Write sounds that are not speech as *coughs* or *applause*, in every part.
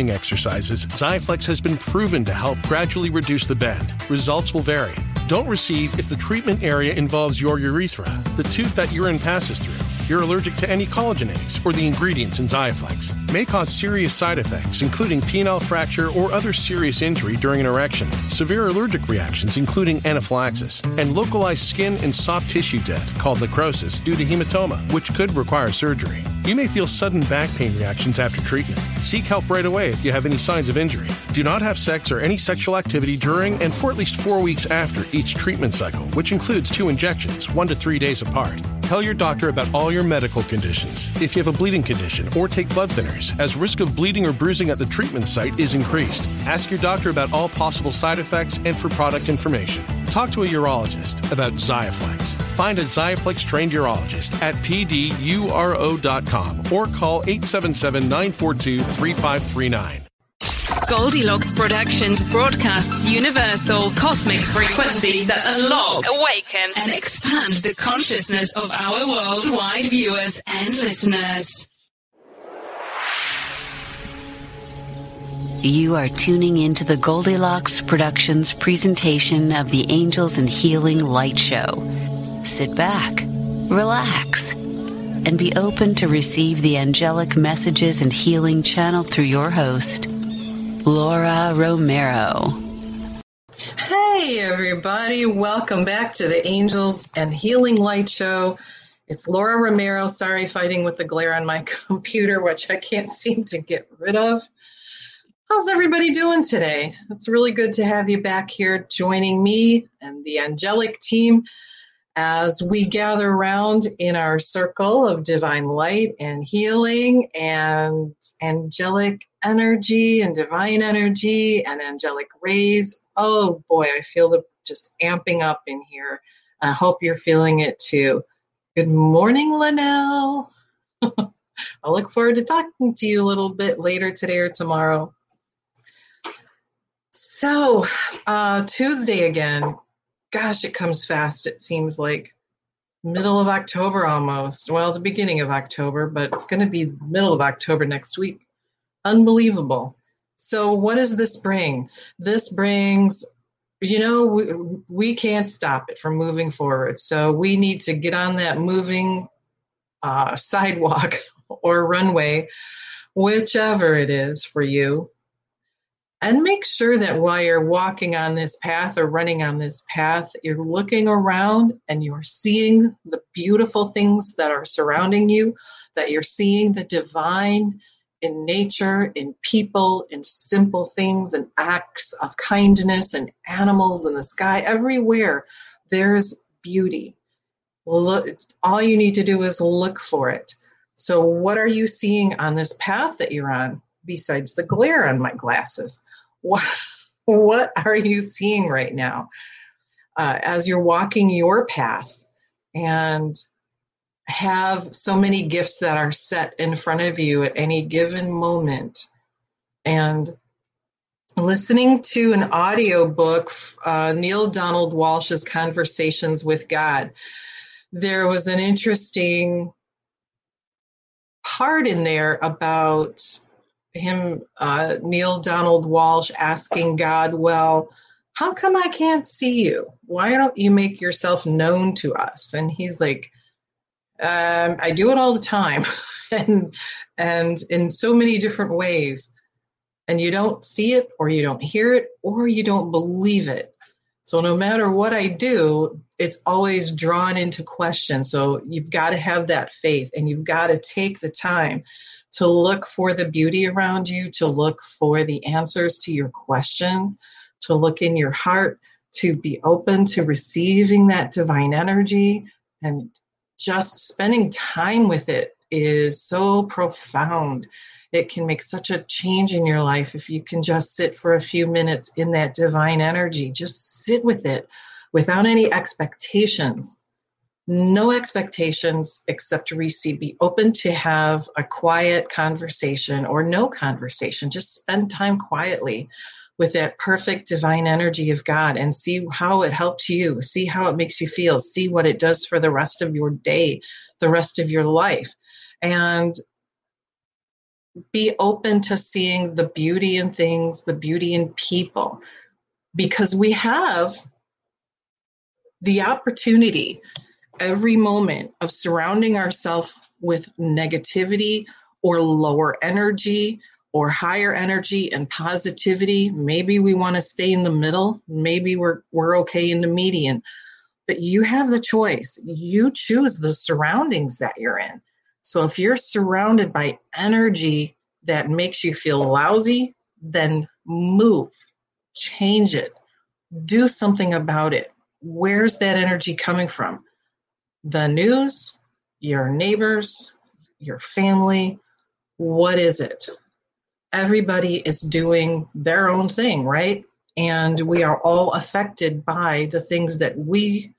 exercises, Xiaflex has been proven to help gradually reduce the bend. Results will vary. Don't receive if the treatment area involves your urethra, the tooth that urine passes through, you're allergic to any collagenase or the ingredients in Xiaflex. May cause serious side effects, including penile fracture or other serious injury during an erection, severe allergic reactions, including anaphylaxis, and localized skin and soft tissue death called necrosis due to hematoma, which could require surgery. You may feel sudden back pain reactions after treatment. Seek help right away if you have any signs of injury. Do not have sex or any sexual activity during and for at least four weeks after each treatment cycle, which includes two injections, one to three days apart. Tell your doctor about all your medical conditions. If you have a bleeding condition or take blood thinners, as risk of bleeding or bruising at the treatment site is increased. Ask your doctor about all possible side effects and for product information. Talk to a urologist about Xiaflex. Find a Xiaflex trained urologist at pduro.com or call 877 942 3539. Goldilocks Productions broadcasts universal cosmic frequencies that unlock, awaken, and expand the consciousness of our worldwide viewers and listeners. You are tuning into the Goldilocks Productions presentation of the Angels and Healing Light Show. Sit back, relax, and be open to receive the angelic messages and healing channeled through your host, Laura Romero. Hey, everybody. Welcome back to the Angels and Healing Light Show. It's Laura Romero. Sorry, fighting with the glare on my *laughs* computer, which I can't seem to get rid of. How's everybody doing today? It's really good to have you back here joining me and the angelic team as we gather around in our circle of divine light and healing and angelic energy and divine energy and angelic rays. Oh boy, I feel the just amping up in here. I hope you're feeling it too. Good morning, Linnell. *laughs* I look forward to talking to you a little bit later today or tomorrow. So, uh, Tuesday again. Gosh, it comes fast. It seems like middle of October almost. Well, the beginning of October, but it's going to be middle of October next week. Unbelievable. So, what does this bring? This brings, you know, we, we can't stop it from moving forward. So, we need to get on that moving uh, sidewalk *laughs* or runway, whichever it is for you, and make sure that while you're walking on this path or running on this path, you're looking around and you're seeing the beautiful things that are surrounding you, that you're seeing the divine in nature, in people, in simple things and acts of kindness and animals in the sky, everywhere there's beauty. Look, all you need to do is look for it. So, what are you seeing on this path that you're on besides the glare on my glasses? What, what are you seeing right now uh, as you're walking your path and have so many gifts that are set in front of you at any given moment? And listening to an audio book, uh, Neale Donald Walsch's Conversations with God, there was an interesting part in there about him, uh, Neale Donald Walsch, asking God, Well, how come I can't see you? Why don't you make yourself known to us? And he's like, um, I do it all the time, *laughs* and and in so many different ways. And you don't see it, or you don't hear it, or you don't believe it. So no matter what I do, it's always drawn into question. So you've got to have that faith and you've got to take the time to look for the beauty around you, to look for the answers to your questions, to look in your heart, to be open to receiving that divine energy and just spending time with it is so profound it can make such a change in your life if you can just sit for a few minutes in that divine energy. Just sit with it without any expectations. No expectations except to receive. Be open to have a quiet conversation or no conversation. Just spend time quietly with that perfect divine energy of God and see how it helps you, see how it makes you feel, see what it does for the rest of your day, the rest of your life. And be open to seeing the beauty in things, the beauty in people, because we have the opportunity every moment of surrounding ourselves with negativity or lower energy or higher energy and positivity. Maybe we want to stay in the middle. Maybe we're, we're okay in the median. But you have the choice. You choose the surroundings that you're in. So if you're surrounded by energy that makes you feel lousy, then move, change it, do something about it. Where's that energy coming from? The news, your neighbors, your family. What is it? Everybody is doing their own thing, right? And we are all affected by the things that we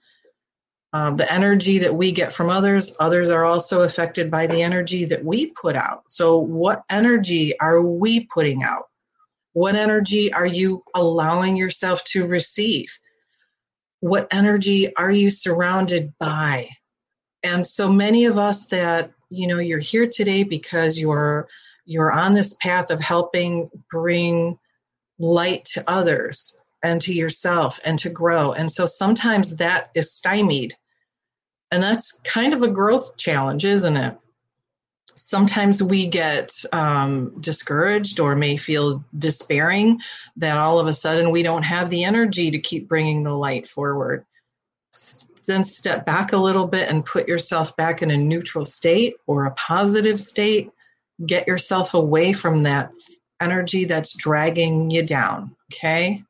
um, the energy that we get from others, others are also affected by the energy that we put out. So, what energy are we putting out? What energy are you allowing yourself to receive? What energy are you surrounded by? And so many of us that, you know, you're here today because you're you're on this path of helping bring light to others and to yourself and to grow. And so sometimes that is stymied and that's kind of a growth challenge, isn't it? Sometimes we get um, discouraged or may feel despairing that all of a sudden we don't have the energy to keep bringing the light forward. Then step back a little bit and put yourself back in a neutral state or a positive state. Get yourself away from that energy that's dragging you down. Okay.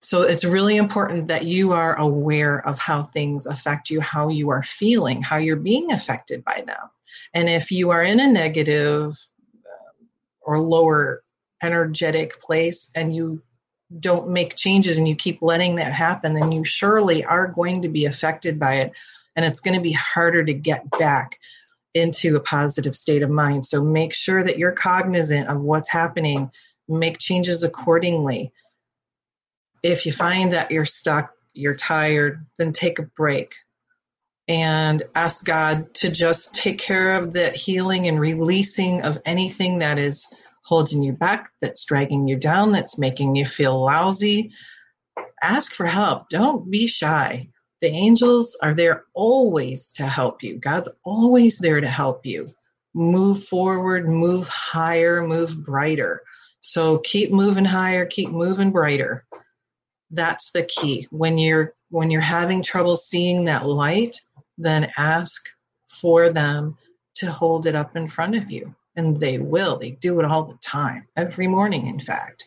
So it's really important that you are aware of how things affect you, how you are feeling, how you're being affected by them. And if you are in a negative uh, or lower energetic place and you don't make changes and you keep letting that happen, then you surely are going to be affected by it. And it's going to be harder to get back into a positive state of mind. So make sure that you're cognizant of what's happening, make changes accordingly if you find that you're stuck, you're tired, then take a break and ask God to just take care of that healing and releasing of anything that is holding you back, that's dragging you down, that's making you feel lousy. Ask for help. Don't be shy. The angels are there always to help you. God's always there to help you. Move forward, move higher, move brighter. So keep moving higher, keep moving brighter that's the key when you're when you're having trouble seeing that light then ask for them to hold it up in front of you. And they will. They do it all the time, every morning, in fact.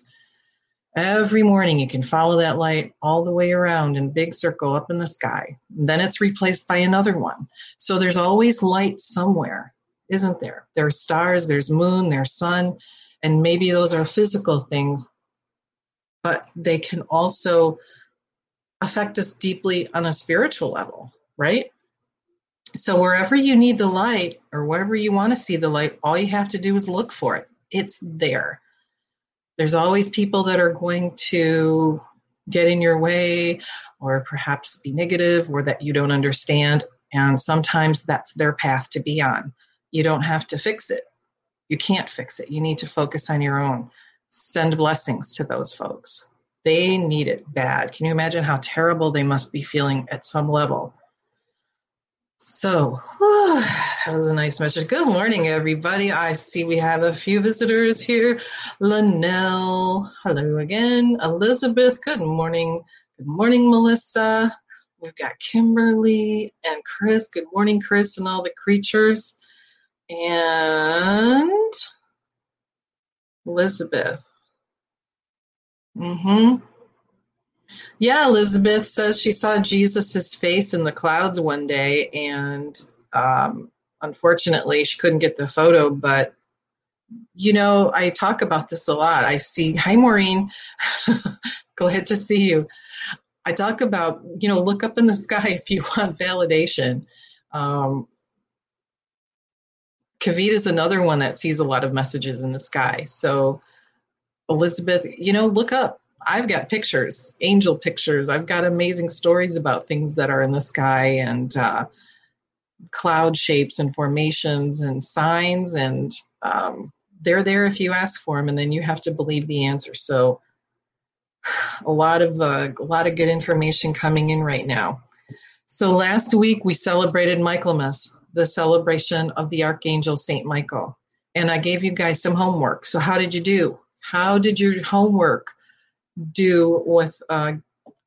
Every morning, you can follow that light all the way around in big circle up in the sky. Then it's replaced by another one. So there's always light somewhere, isn't there? There's stars, there's moon, there's sun, and maybe those are physical things, but they can also affect us deeply on a spiritual level, right? So wherever you need the light or wherever you want to see the light, all you have to do is look for it. It's there there's always people that are going to get in your way or perhaps be negative or that you don't understand. And sometimes that's their path to be on. You don't have to fix it. You can't fix it. You need to focus on your own. Send blessings to those folks. They need it bad. Can you imagine how terrible they must be feeling at some level? So, whew, that was a nice message. Good morning, everybody. I see we have a few visitors here. Linnell, hello again. Elizabeth, good morning. Good morning, Melissa. We've got Kimberly and Chris. Good morning, Chris, and all the creatures. And Elizabeth. Mm-hmm. Yeah, Elizabeth says she saw Jesus' face in the clouds one day, and um, unfortunately, she couldn't get the photo. But you know, I talk about this a lot. I see, hi, Maureen. *laughs* Glad to see you. I talk about, you know, look up in the sky *laughs* if you want validation. Um, Kavita is another one that sees a lot of messages in the sky. So, Elizabeth, you know, look up I've got pictures, angel pictures. I've got amazing stories about things that are in the sky and uh, cloud shapes and formations and signs, and um, they're there if you ask for them, and then you have to believe the answer. So, a lot of uh, a lot of good information coming in right now. So last week we celebrated Michaelmas, the celebration of the Archangel Saint Michael, and I gave you guys some homework. So how did you do? How did your homework do with uh,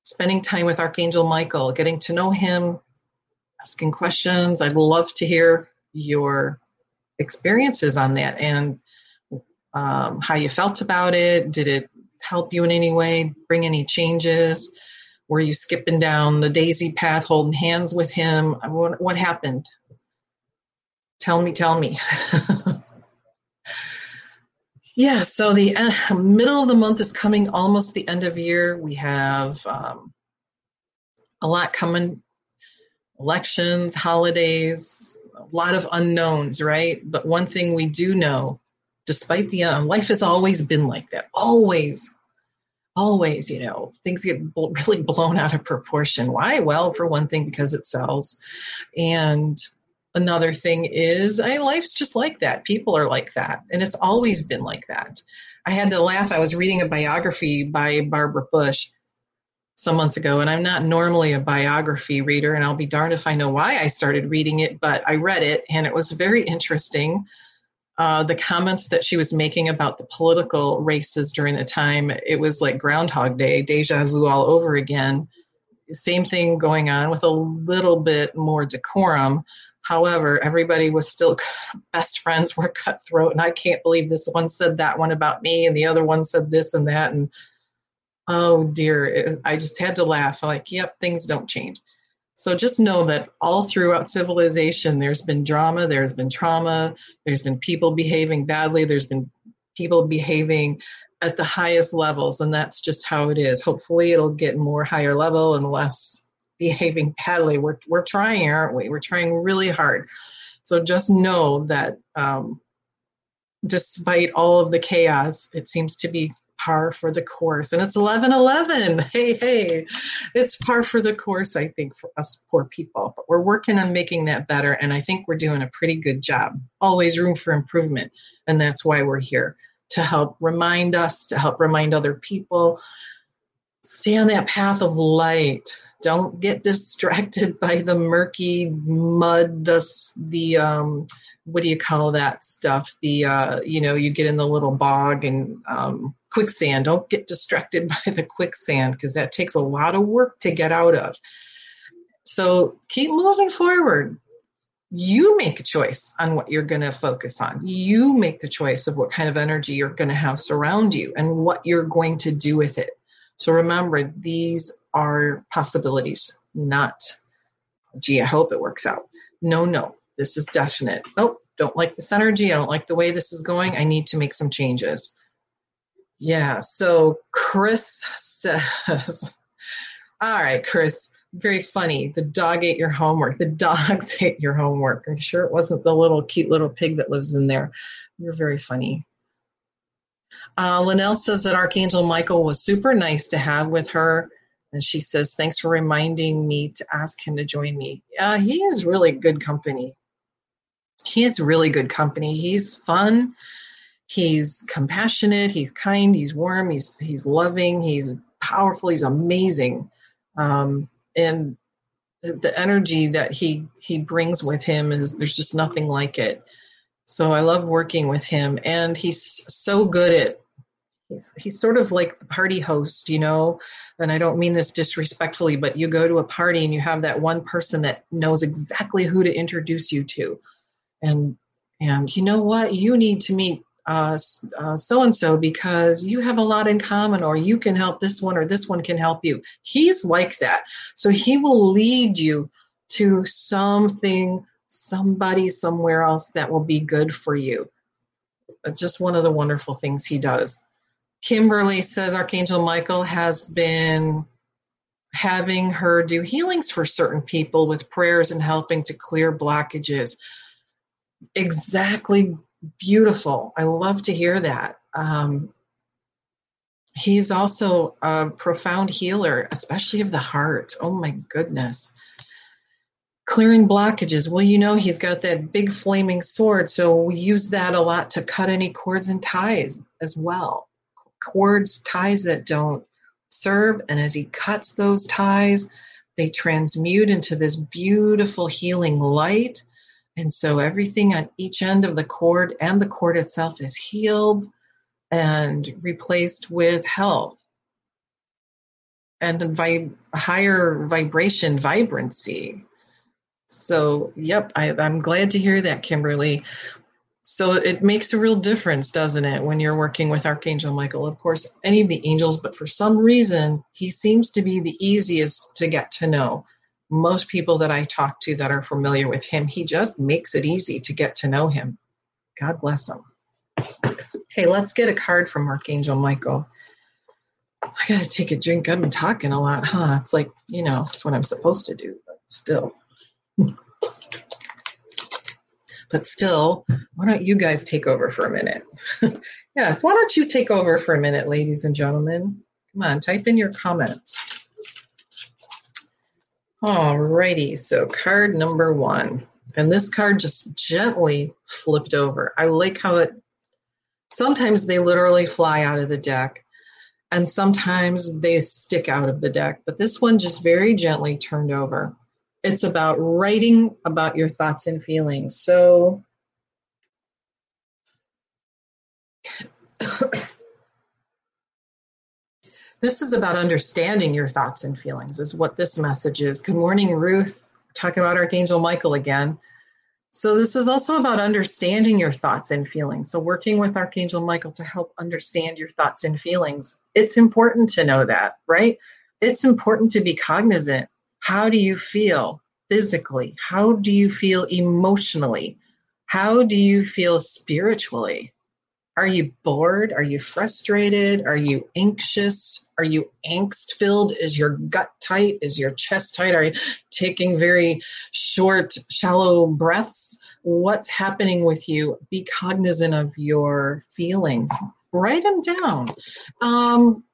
spending time with Archangel Michael, getting to know him, asking questions. I'd love to hear your experiences on that and um, how you felt about it. Did it help you in any way, bring any changes? Were you skipping down the daisy path, holding hands with him? What, what happened? Tell me, tell me. *laughs* Yeah, so the uh, *laughs* middle of the month is coming, almost the end of year. We have um, a lot coming elections, holidays, a lot of unknowns, right? But one thing we do know, despite the uh, life has always been like that, always, always, you know, things get *laughs* really blown out of proportion. Why? Well, for one thing, because it sells. And another thing is I, life's just like that. People are like that. And it's always been like that. I had to laugh. I was reading a biography by barbara bush some months ago and i'm not normally a biography reader and i'll be darned if i know why i started reading it but i read it and it was very interesting uh, the comments that she was making about the political races during the time. It was like groundhog day deja vu all over again. Same thing going on with a little bit more decorum However, everybody was still best friends were cutthroat, and I can't believe this one said that one about me, and the other one said this and that, and oh dear, I just had to laugh. Like, yep, things don't change. So just know that all throughout civilization, there's been drama, there's been trauma, there's been people behaving badly, there's been people behaving at the highest levels, and that's just how it is. Hopefully, it'll get more higher level and less behaving *laughs* badly. We're we're trying, aren't we? We're trying really hard. So just know that um, despite all of the chaos, it seems to be par for the course. And it's 11 11. Hey, hey, it's par for the course, I think, for us poor people. But we're working on making that better. And I think we're doing a pretty good job. Always room for improvement. And that's why we're here to help remind us, to help remind other people. Stay on that path of light don't get distracted *laughs* by the murky mud the the um what do you call that stuff the uh you know you get in the little bog and um quicksand don't get distracted *laughs* by the quicksand because that takes a lot of work to get out of so keep moving forward you make a choice on what you're going to focus on. You make the choice of what kind of energy you're going to have surround you and what you're going to do with it. So remember, these are possibilities, not, gee, I hope it works out. No, no, this is definite. Oh, don't like this energy. I don't like the way this is going. I need to make some changes. Yeah, so Chris says, *laughs* All right, Chris, very funny. The dog ate your homework. The *laughs* dogs ate your homework. Are you sure it wasn't the little cute little pig that lives in there? You're very funny. Uh, Linnell says that Archangel Michael was super nice to have with her. And she says, Thanks for reminding me to ask him to join me. Uh, he is really good company. He is really good company. He's fun. He's compassionate. He's kind. He's warm. He's, he's loving. He's powerful. He's amazing. Um, and the energy that he he brings with him is there's just nothing like it so i love working with him and he's so good at he's he's sort of like the party host you know and i don't mean this disrespectfully but you go to a party and you have that one person that knows exactly who to introduce you to and and you know what you need to meet so and so because you have a lot in common, or you can help this one, or this one can help you. He's like that. So he will lead you to something, somebody somewhere else that will be good for you. Just one of the wonderful things he does. Kimberly says Archangel Michael has been having her do healings for certain people with prayers and helping to clear blockages. Exactly beautiful. I love to hear that. Um, he's also a profound healer, especially of the heart. Oh my goodness. Clearing blockages. Well, you know, he's got that big flaming sword, so we use that a lot to cut any cords and ties as well. Cords, ties that don't serve, and as he cuts those ties, they transmute into this beautiful healing light and so everything on each end of the cord and the cord itself is healed and replaced with health and a higher vibration vibrancy. So, yep, I, I'm glad to hear that, Kimberly. So it makes a real difference, doesn't it, when you're working with Archangel Michael? Of course, any of the angels, but for some reason, he seems to be the easiest to get to know most people that I talk to that are familiar with him, he just makes it easy to get to know him. God bless him. Hey, let's get a card from Archangel Michael. I got to take a drink. I've been talking a lot, huh? It's like, you know, it's what I'm supposed to do, but still. But still, why don't you guys take over for a minute? *laughs* yes, why don't you take over for a minute, ladies and gentlemen? Come on, type in your comments. Alrighty, so card number one. And this card just gently flipped over. I like how it, sometimes they literally fly out of the deck, and sometimes they stick out of the deck. But this one just very gently turned over. It's about writing about your thoughts and feelings. So, *coughs* This is about understanding your thoughts and feelings, is what this message is. Good morning, Ruth. Talking about Archangel Michael again. So, this is also about understanding your thoughts and feelings. So, working with Archangel Michael to help understand your thoughts and feelings. It's important to know that, right? It's important to be cognizant. How do you feel physically? How do you feel emotionally? How do you feel spiritually? Are you bored? Are you frustrated? Are you anxious? Are you angst filled? Is your gut tight? Is your chest tight? Are you taking very short, shallow breaths? What's happening with you? Be cognizant of your feelings. Write them down. Um,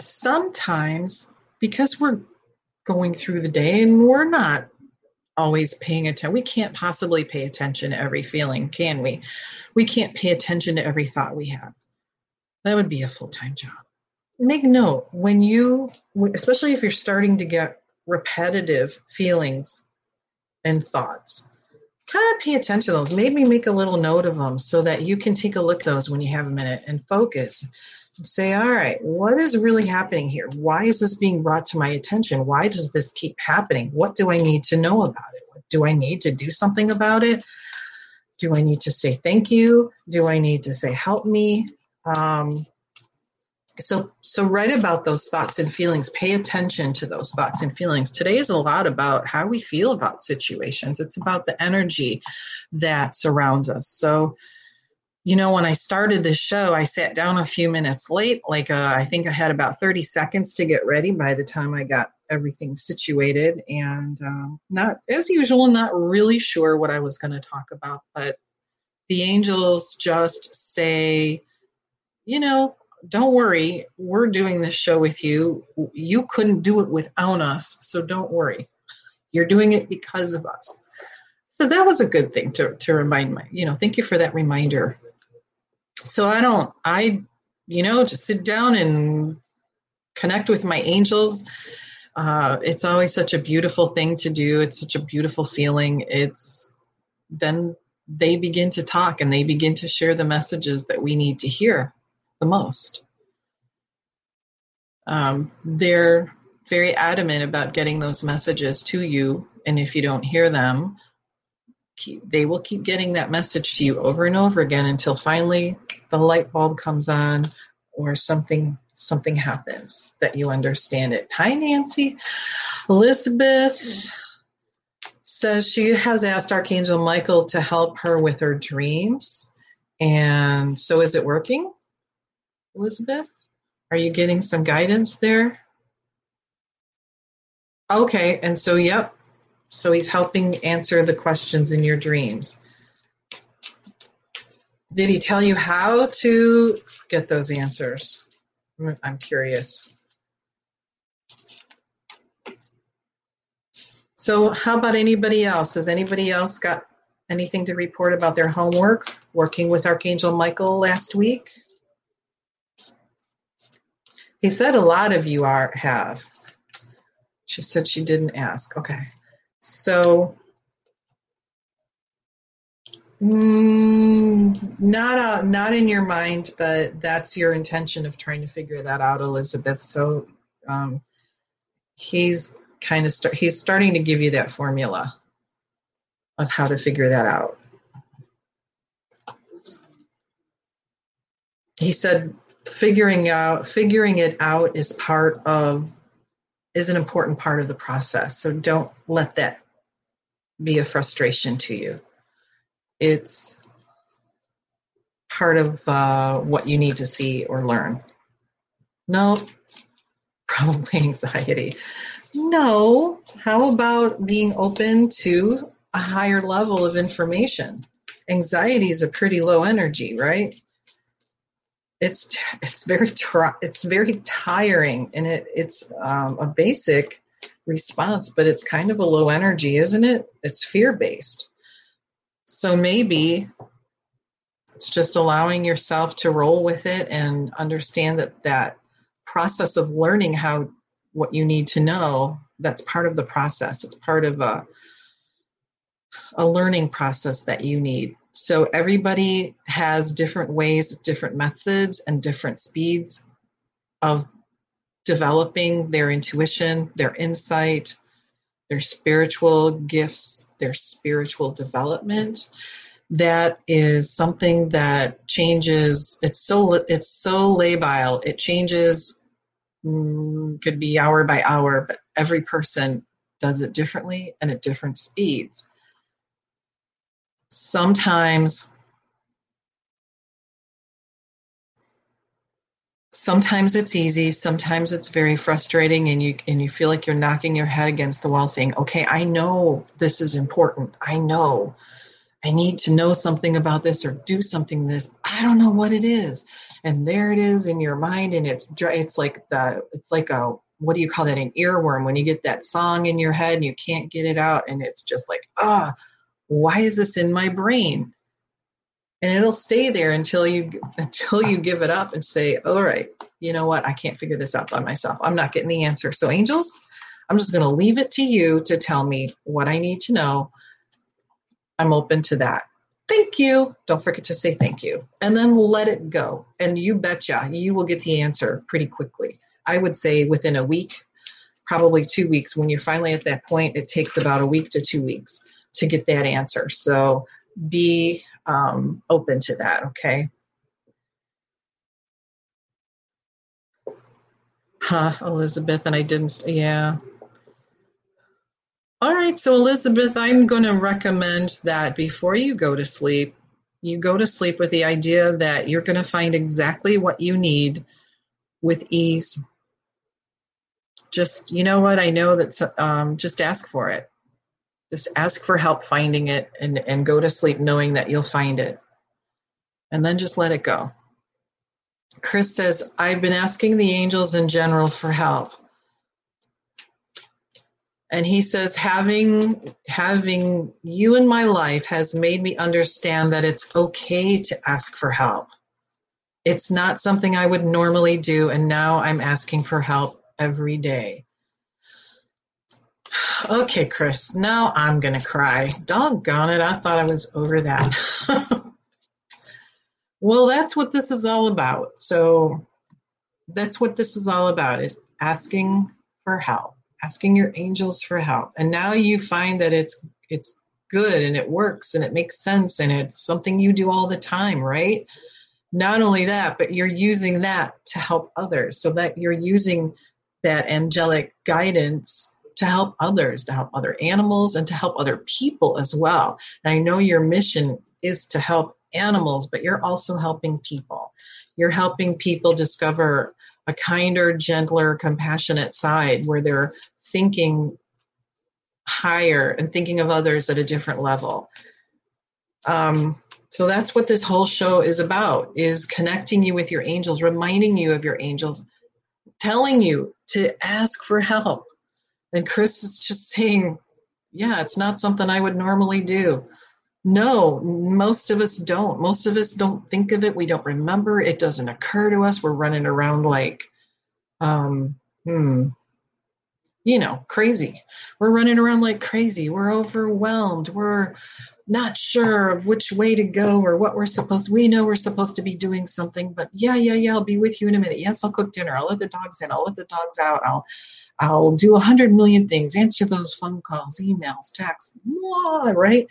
sometimes, because we're going through the day and we're not always paying attention. We can't possibly pay attention to every feeling, can we? We can't pay attention to every thought we have. That would be a full time job. Make note when you, especially if you're starting to get repetitive feelings and thoughts, kind of pay attention to those. Maybe make a little note of them so that you can take a look at those when you have a minute and focus say, all right, what is really happening here? Why is this being brought to my attention? Why does this keep happening? What do I need to know about it? do I need to do something about it? Do I need to say thank you? Do I need to say help me? Um, so so write about those thoughts and feelings pay attention to those thoughts and feelings today is a lot about how we feel about situations it's about the energy that surrounds us so you know, when I started this show, I sat down a few minutes late. Like, uh, I think I had about 30 seconds to get ready by the time I got everything situated. And um, not, as usual, not really sure what I was going to talk about. But the angels just say, you know, don't worry, we're doing this show with you. You couldn't do it without us, so don't worry. You're doing it because of us. So that was a good thing to, to remind me. You know, thank you for that reminder so I don't, I, you know, just sit down and connect with my angels. Uh, it's always such a beautiful thing to do. It's such a beautiful feeling. It's then they begin to talk and they begin to share the messages that we need to hear the most. Um, they're very adamant about getting those messages to you, and if you don't hear them, keep, they will keep getting that message to you over and over again until finally the light bulb comes on or something something happens that you understand it. Hi Nancy. Elizabeth says she has asked Archangel Michael to help her with her dreams. And so is it working? Elizabeth? Are you getting some guidance there? Okay, and so yep, so he's helping answer the questions in your dreams. Did he tell you how to get those answers? I'm curious. So, how about anybody else? Has anybody else got anything to report about their homework working with Archangel Michael last week? He said a lot of you are have. She said she didn't ask. Okay. So, mm, not uh, not in your mind, but that's your intention of trying to figure that out, Elizabeth. So, um, he's kind of start, he's starting to give you that formula of how to figure that out. He said figuring out figuring it out is part of is an important part of the process. So don't let that be a frustration to you. It's part of uh, what you need to see or learn. No, *laughs* probably anxiety. No, how about being open to a higher level of information? Anxiety is a pretty low energy, right? It's it's very it's very tiring and it it's um, a basic response but it's kind of a low energy isn't it? It's fear based so maybe it's just allowing yourself to roll with it and understand that that process of learning how what you need to know that's part of the process. It's part of a a learning process that you need so everybody has different ways, different methods, and different speeds of developing their intuition, their insight, their spiritual gifts, their spiritual development. That is something that changes. It's so it's so labile. It changes. Mm, could be hour by hour, but every person does it differently and at different speeds sometimes sometimes it's easy sometimes it's very frustrating and you and you feel like you're knocking your head against the wall saying okay i know this is important. I know. I need to know something about this or do something this. I don't know what it is. And there it is in your mind and it's it's like the it's like a what do you call that? An earworm. When you get that song in your head and you can't get it out and it's just like ah oh, why is this in my brain? And it'll stay there until you until you give it up and say, all right, you know what? I can't figure this out by myself. I'm not getting the answer. So angels, I'm just going to leave it to you to tell me what I need to know. I'm open to that. Thank you. Don't forget to say thank you. And then let it go. And you betcha you will get the answer pretty quickly. I would say within a week, probably two weeks. When you're finally at that point, it takes about a week to two weeks to get that answer. So be um, open to that, okay? Huh, Elizabeth, and I didn't, yeah. All right, so Elizabeth, I'm going to recommend that before you go to sleep, you go to sleep with the idea that you're going to find exactly what you need with ease. Just, you know what, I know that, um, just ask for it. Just ask for help finding it and, and go to sleep knowing that you'll find it. And then just let it go. Chris says, I've been asking the angels in general for help. And he says, having having you in my life has made me understand that it's okay to ask for help. It's not something I would normally do, and now I'm asking for help every day. Okay, Chris, now I'm going to cry. Doggone it, I thought I was over that. *laughs* well, that's what this is all about. So that's what this is all about is asking for help, asking your angels for help. And now you find that it's it's good and it works and it makes sense and it's something you do all the time, right? Not only that, but you're using that to help others so that you're using that angelic guidance to help others, to help other animals, and to help other people as well. And I know your mission is to help animals, but you're also helping people. You're helping people discover a kinder, gentler, compassionate side where they're thinking higher and thinking of others at a different level. Um, so that's what this whole show is about is connecting you with your angels reminding you of your angels telling you to ask for help and Chris is just saying, yeah, it's not something I would normally do. No, most of us don't. Most of us don't think of it. We don't remember. It doesn't occur to us. We're running around like, um, hmm, you know, crazy. We're running around like crazy. We're overwhelmed. We're not sure of which way to go or what we're supposed. We know we're supposed to be doing something, but yeah, yeah, yeah. I'll be with you in a minute. Yes, I'll cook dinner. I'll let the dogs in. I'll let the dogs out. I'll I'll do a hundred million things, answer those phone calls, emails, texts, blah, right?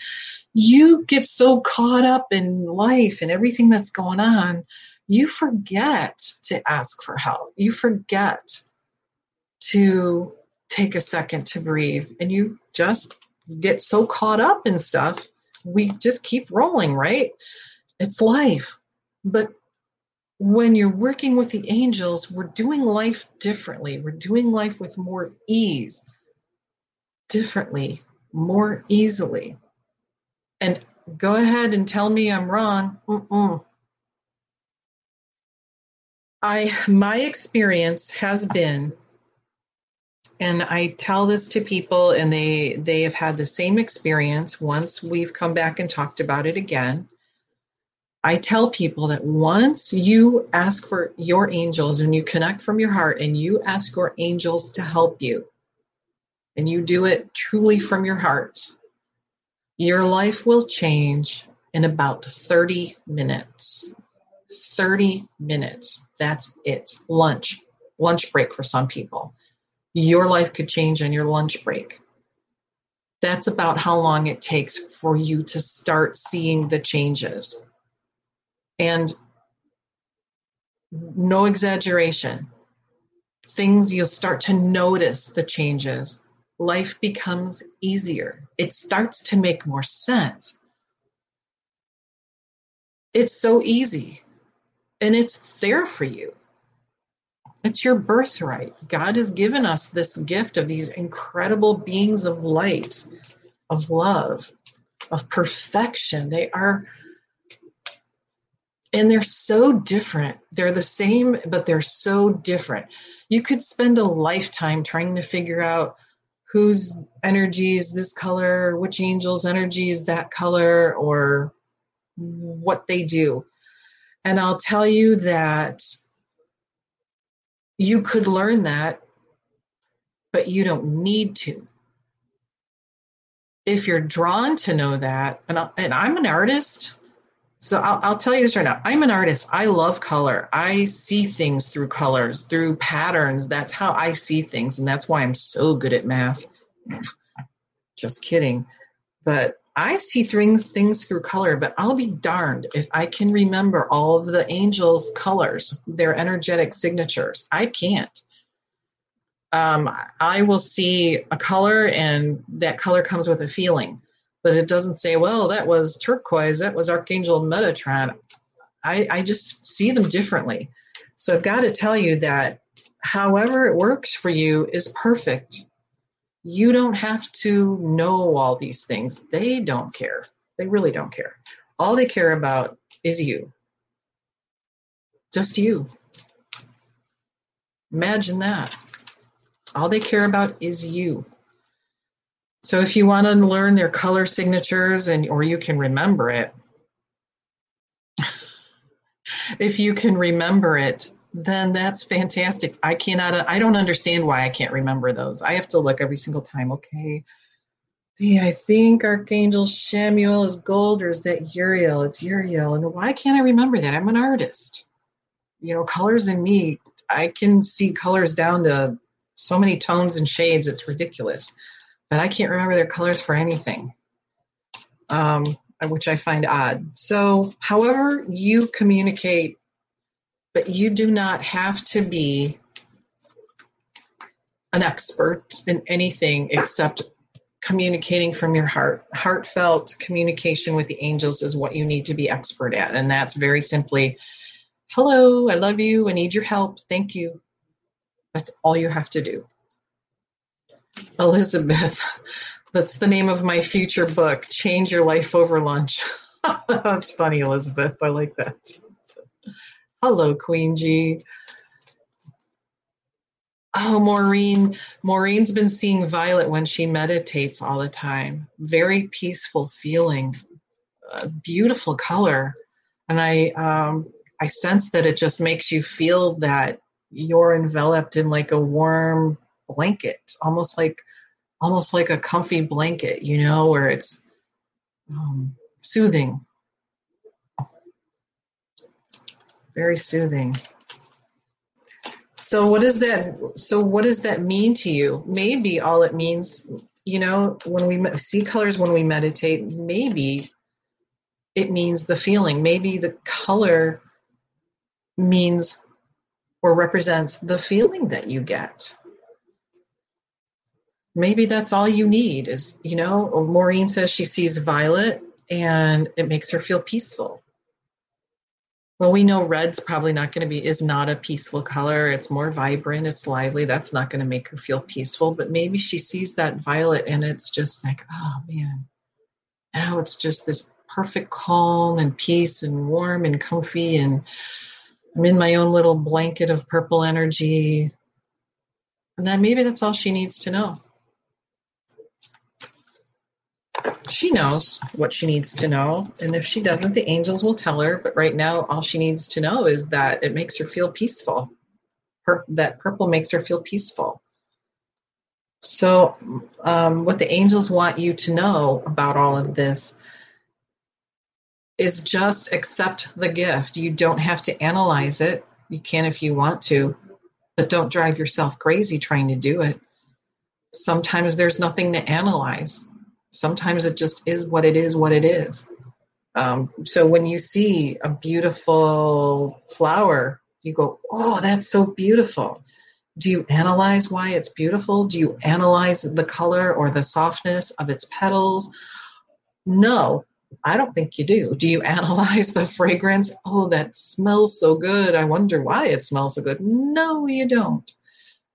You get so caught up in life and everything that's going on, you forget to ask for help. You forget to take a second to breathe and you just get so caught up in stuff. We just keep rolling, right? It's life. But when you're working with the angels, we're doing life differently. We're doing life with more ease, differently, more easily. And go ahead and tell me I'm wrong. Mm-mm. I my experience has been and I tell this to people and they they have had the same experience once we've come back and talked about it again I tell people that once you ask for your angels and you connect from your heart and you ask your angels to help you, and you do it truly from your heart, your life will change in about 30 minutes. 30 minutes. That's it. Lunch, lunch break for some people. Your life could change on your lunch break. That's about how long it takes for you to start seeing the changes. And no exaggeration, things you'll start to notice the changes. Life becomes easier. It starts to make more sense. It's so easy and it's there for you. It's your birthright. God has given us this gift of these incredible beings of light, of love, of perfection. They are and they're so different. They're the same, but they're so different. You could spend a lifetime trying to figure out whose energy is this color, which angel's energy is that color, or what they do. And I'll tell you that you could learn that, but you don't need to. If you're drawn to know that, and, I, and I'm an artist, so I'll, I'll, tell you this right now. I'm an artist. I love color. I see things through colors, through patterns. That's how I see things. And that's why I'm so good at math. *sighs* Just kidding. But I see things through color, but I'll be darned if I can remember all of the angels' colors, their energetic signatures. I can't. Um, I will see a color, and that color comes with a feeling, but it doesn't say, well, that was turquoise, that was Archangel Metatron. I, I just see them differently. So I've got to tell you that however it works for you is perfect. You don't have to know all these things. They don't care. They really don't care. All they care about is you. Just you. Imagine that. All they care about is you. So if you want to learn their color signatures and or you can remember it, *laughs* if you can remember it, then that's fantastic. I cannot, I don't understand why I can't remember those. I have to look every single time. Okay. Yeah, I think Archangel Chamuel is gold or is that Uriel? It's Uriel. And why can't I remember that? I'm an artist. You know, colors in me, I can see colors down to so many tones and shades, it's ridiculous. But I can't remember their colors for anything. Um, which I find odd. So, however you communicate, but you do not have to be an expert in anything except communicating from your heart. Heartfelt communication with the angels is what you need to be expert at. And that's very simply hello, I love you, I need your help, thank you. That's all you have to do. Elizabeth, that's the name of my future book, Change Your Life Over Lunch. *laughs* that's funny, Elizabeth. I like that. Hello, Queen G. Oh, Maureen. Maureen's been seeing Violet when she meditates all the time. Very peaceful feeling, beautiful color. And I, um, I sense that it just makes you feel that you're enveloped in like a warm blanket, almost like almost like a comfy blanket, you know, where it's um, soothing, very soothing. So what does that? So what does that mean to you? Maybe all it means, you know, when we see colors when we meditate, maybe it means the feeling. Maybe the color means or represents the feeling that you get maybe that's all you need is you know maureen says she sees violet and it makes her feel peaceful. Well we know red's probably not going to be is not a peaceful color. It's more vibrant it's lively. That's not going to make her feel peaceful but maybe she sees that violet and it's just like oh man. Now it's just this perfect calm and peace and warm and comfy and i'm in my own little blanket of purple energy. And then maybe that's all she needs to know she knows what she needs to know. And if she doesn't, the angels will tell her. But right now, all she needs to know is that it makes her feel peaceful. Her, that purple makes her feel peaceful. So, um, what the angels want you to know about all of this is just accept the gift. You don't have to analyze it. You can if you want to, but don't drive yourself crazy trying to do it. Sometimes there's nothing to analyze sometimes it just is what it is what it is. Um, so when you see a beautiful flower you go oh that's so beautiful. Do you analyze why it's beautiful? Do you analyze the color or the softness of its petals? No i don't think you do. Do you *laughs* analyze the fragrance? Oh that smells so good. I wonder why it smells so good. No you don't.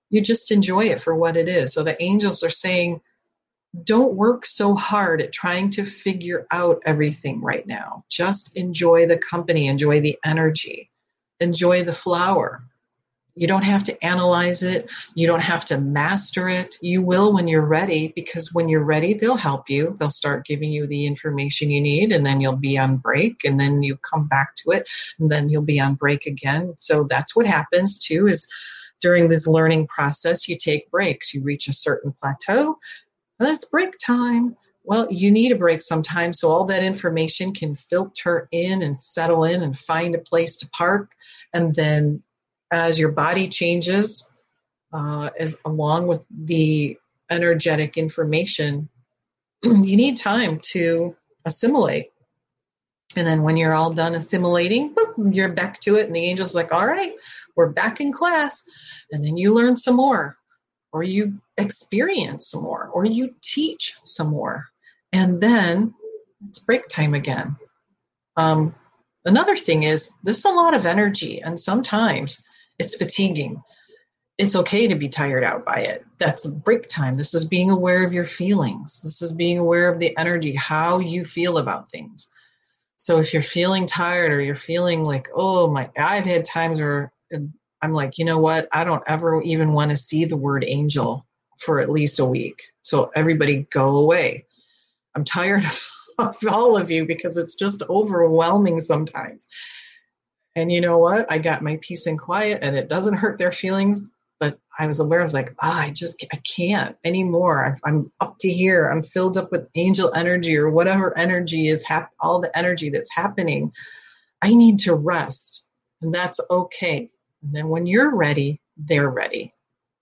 You just enjoy it for what it is. So the angels are saying don't work so hard at trying to figure out everything right now. Just enjoy the company, enjoy the energy, enjoy the flower. You don't have to analyze it. You don't have to master it. You will when you're ready, because when you're ready, they'll help you. They'll start giving you the information you need, and then you'll be on break, and then you come back to it, and then you'll be on break again. So that's what happens too is during this learning process, you take breaks. You reach a certain plateau, well, it's break time. Well, you need a break sometimes so all that information can filter in and settle in and find a place to park. And then as your body changes, uh, as along with the energetic information, *clears throat* you need time to assimilate. And then when you're all done assimilating, you're back to it. And the angel's like, all right, we're back in class. And then you learn some more, or you experience some more, or you teach some more. And then it's break time again. Um, another thing is, this is a lot of energy, and sometimes it's fatiguing. It's okay to be tired out by it. That's break time. This is being aware of your feelings. This is being aware of the energy, how you feel about things. So if you're feeling tired or you're feeling like, oh my, I've had times where I'm like, you know what? I don't ever even want to see the word angel for at least a week. So everybody go away. I'm tired *laughs* of all of you because it's just overwhelming sometimes. And you know what? I got my peace and quiet and it doesn't hurt their feelings. But I was aware, I was like, ah, I just, I can't anymore. I'm up to here. I'm filled up with angel energy or whatever energy is hap- all the energy that's happening. I need to rest. And that's okay. And then when you're ready, they're ready.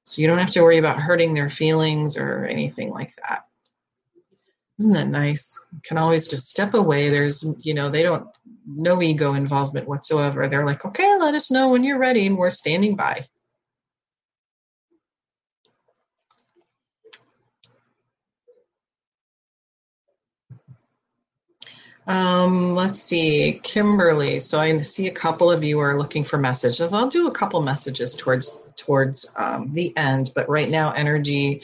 So you don't have to worry about hurting their feelings or anything like that. Isn't that nice? You can always just step away. There's, you know, they don't, no ego involvement whatsoever. They're like, okay, let us know when you're ready and we're standing by. Um, let's see, Kimberly. So I see a couple of you are looking for messages. I'll do a couple messages towards towards um, the end, but right now, energy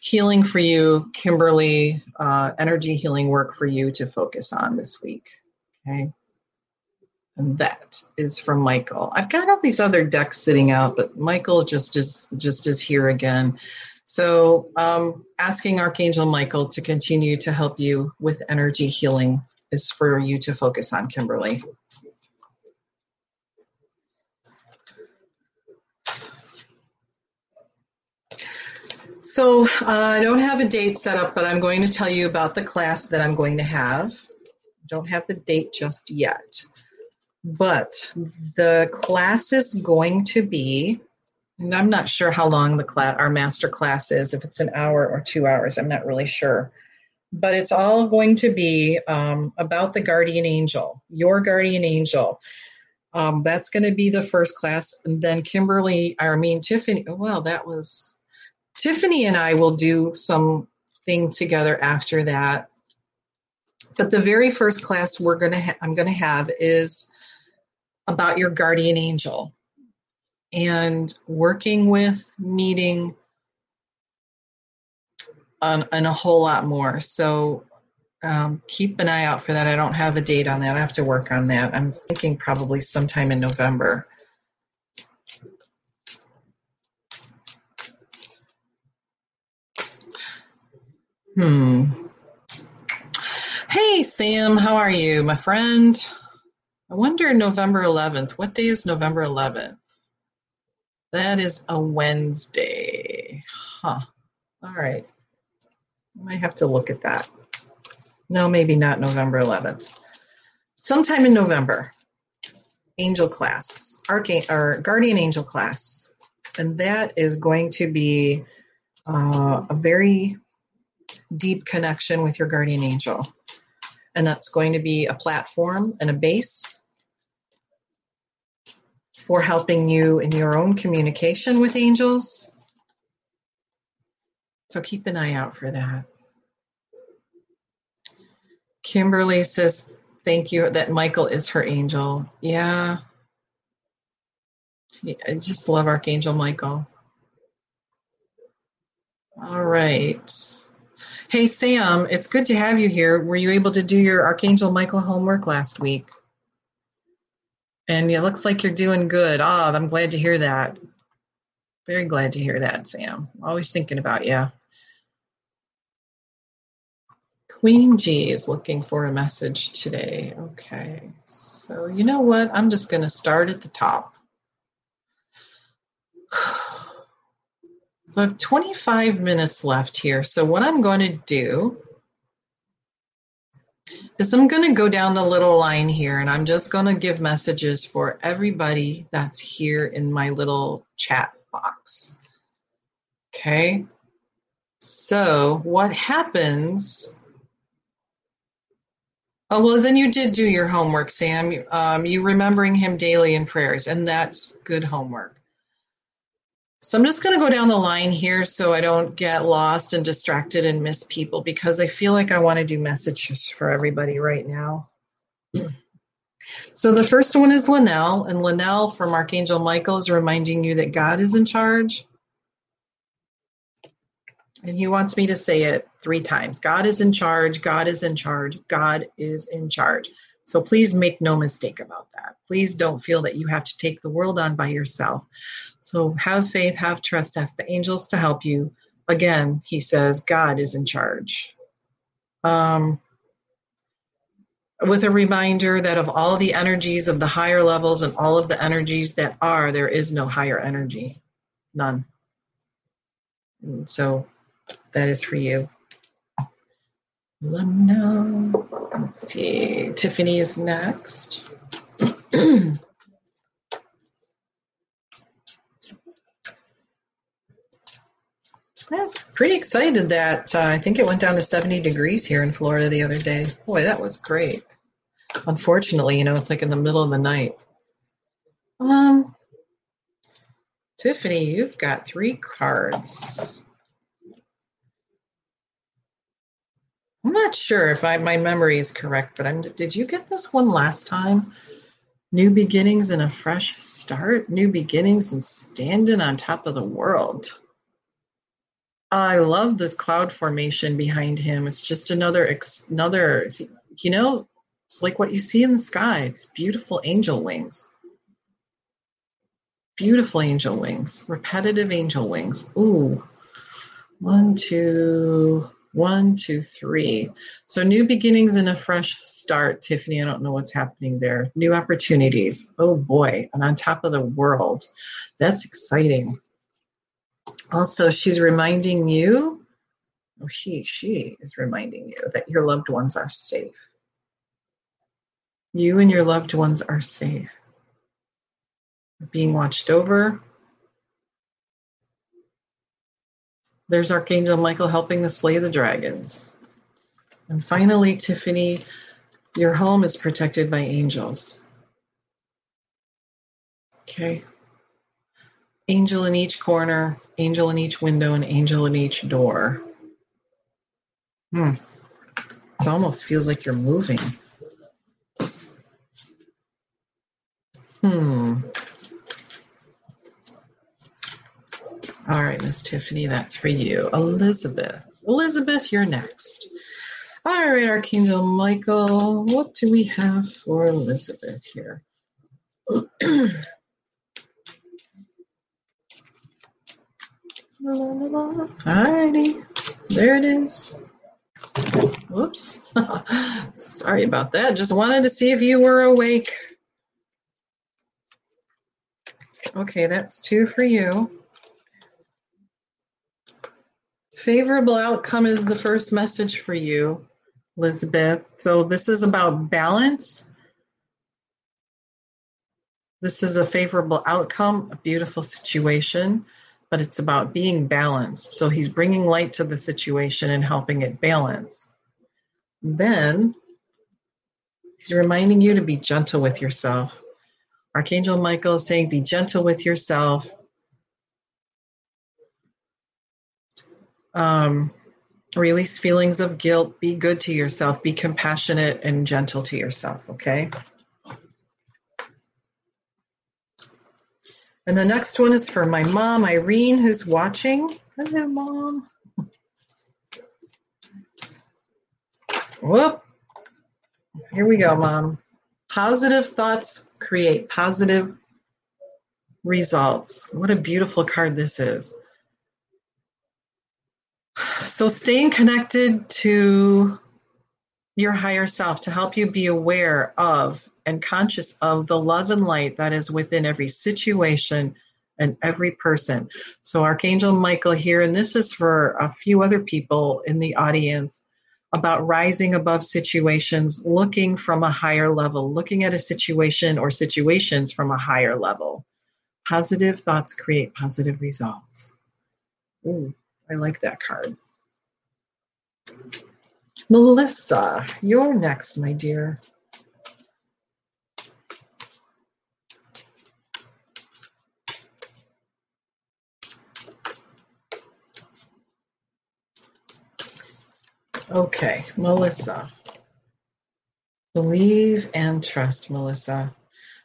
healing for you, Kimberly. Uh, energy healing work for you to focus on this week. Okay. And that is from Michael. I've got all these other decks sitting out, but Michael just is just is here again. So, um, asking Archangel Michael to continue to help you with energy healing is for you to focus on, Kimberly. So uh, I don't have a date set up, but I'm going to tell you about the class that I'm going to have. I don't have the date just yet. But the class is going to be, and I'm not sure how long the class, our master class is, if it's an hour or two hours, I'm not really sure but it's all going to be um, about the guardian angel, your guardian angel. Um, that's going to be the first class. And then Kimberly, I mean, Tiffany, well, that was Tiffany and I will do some thing together after that. But the very first class we're going to ha- I'm going to have is about your guardian angel and working with, meeting, and a whole lot more. So um, keep an eye out for that. I don't have a date on that. I have to work on that. I'm thinking probably sometime in November. Hmm. Hey, Sam, how are you, my friend? I wonder November 11th. What day is November 11th? That is a Wednesday. Huh. All right. I have to look at that. No, maybe not November 11th. Sometime in November, angel class, archangel or guardian angel class, and that is going to be uh, a very deep connection with your guardian angel, and that's going to be a platform and a base for helping you in your own communication with angels so keep an eye out for that. Kimberly says, Thank you that Michael is her angel. Yeah. I just love Archangel Michael. All right. Hey, Sam, it's good to have you here. Were you able to do your Archangel Michael homework last week? And it looks like you're doing good. Ah, oh, I'm glad to hear that. Very glad to hear that, Sam. Always thinking about you. Queen G is looking for a message today. Okay, so you know what? I'm just going to start at the top. *sighs* So I have 25 minutes left here. So what I'm going to do is I'm going to go down the little line here and I'm just going to give messages for everybody that's here in my little chat box. Okay. So what happens Oh, well, then you did do your homework, Sam. Um, you remembering him daily in prayers, and that's good homework. So I'm just going to go down the line here so I don't get lost and distracted and miss people because I feel like I want to do messages for everybody right now. So the first one is Linnell, and Linnell from Archangel Michael is reminding you that God is in charge. And he wants me to say it three times God is in charge, God is in charge, God is in charge. So please make no mistake about that. Please don't feel that you have to take the world on by yourself. So have faith, have trust, ask the angels to help you. Again, he says, God is in charge. Um, with a reminder that of all the energies of the higher levels and all of the energies that are, there is no higher energy. None. And so that is for you. No. Let's see. Tiffany is next. *clears throat* I was pretty excited that uh, I think it went down to 70 degrees here in Florida the other day. Boy, that was great. Unfortunately, you know, it's like in the middle of the night. Um, Tiffany, you've got three cards. I'm not sure if I, my memory is correct, but I'm, did you get this one last time? New beginnings and a fresh start, new beginnings and standing on top of the world. I love this cloud formation behind him. It's just another, another, you know, it's like what you see in the sky. It's beautiful angel wings. Beautiful angel wings, repetitive angel wings. Ooh, one, two, one, two, three. So new beginnings and a fresh start, Tiffany. I don't know what's happening there. New opportunities. Oh boy. And on top of the world. That's exciting. Also, she's reminding you, oh, he, she is reminding you that your loved ones are safe. You and your loved ones are safe. Being watched over, There's Archangel Michael helping to slay the dragons. And finally, Tiffany, your home is protected by angels. Okay. Angel in each corner, angel in each window, and angel in each door. Hmm. It almost feels like you're moving. Hmm. Tiffany, that's for you. Elizabeth. Elizabeth, you're next. All right, Archangel Michael, what do we have for Elizabeth here? *clears throat* All righty, there it is. Whoops. *laughs* Sorry about that. Just wanted to see if you were awake. Okay, that's two for you. Favorable outcome is the first message for you, Elizabeth. So this is about balance. This is a favorable outcome, a beautiful situation, but it's about being balanced. So he's bringing light to the situation and helping it balance. Then he's reminding you to be gentle with yourself. Archangel Michael is saying, be gentle with yourself um, release feelings of guilt. Be good to yourself. Be compassionate and gentle to yourself okay? And the next one is for my mom irene who's watching. Hello mom. Whoop. Here we go mom. Positive thoughts create positive results. What a beautiful card this is so, staying connected to your higher self to help you be aware of and conscious of the love and light that is within every situation and every person. So, Archangel Michael here, and this is for a few other people in the audience about rising above situations, looking from a higher level, looking at a situation or situations from a higher level. Positive thoughts create positive results. Ooh. I like that card. Melissa, you're next, my dear. Okay, Melissa. Believe and trust, Melissa.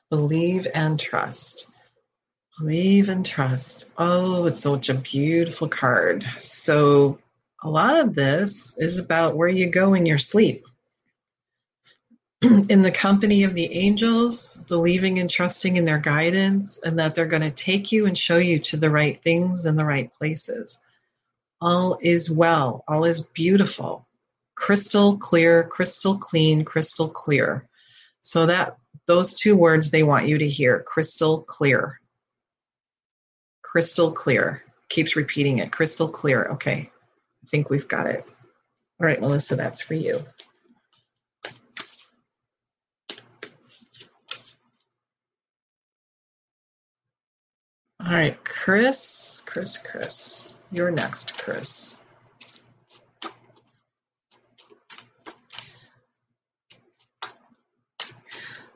Believe and trust. Believe and trust. Oh, it's such a beautiful card. So, a lot of this is about where you go in your sleep. *clears throat* in the company of the angels, believing and trusting in their guidance, and that they're going to take you and show you to the right things and the right places. All is well, all is beautiful crystal clear, crystal clean, crystal clear. So that those two words they want you to hear crystal clear. Crystal clear. Keeps repeating it. Crystal clear. Okay. I think we've got it. All right, Melissa, that's for you. All right, Chris, Chris, Chris. You're next, Chris.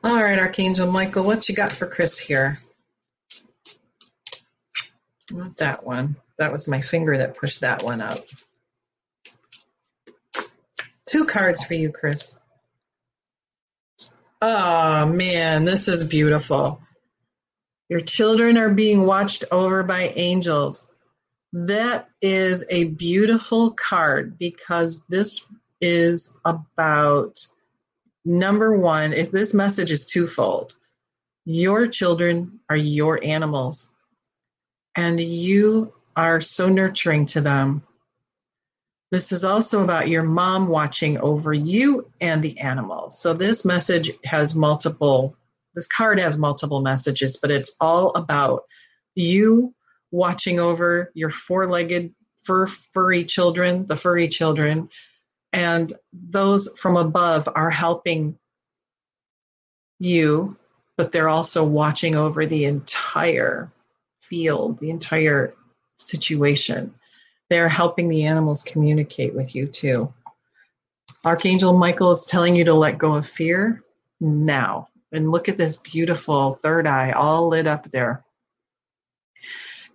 All right, Archangel Michael, what you got for Chris here? Not that one. That was my finger that pushed that one up. Two cards for you, Chris. Oh, man, this is beautiful. Your children are being watched over by angels. That is a beautiful card because this is about number one, if this message is twofold. Your children are your animals, and you are so nurturing to them. This is also about your mom watching over you and the animals. So, this message has multiple, this card has multiple messages, but it's all about you watching over your four legged, fur, furry children, the furry children, and those from above are helping you, but they're also watching over the entire field, the entire situation. They're helping the animals communicate with you too. Archangel Michael is telling you to let go of fear now. And look at this beautiful third eye all lit up there.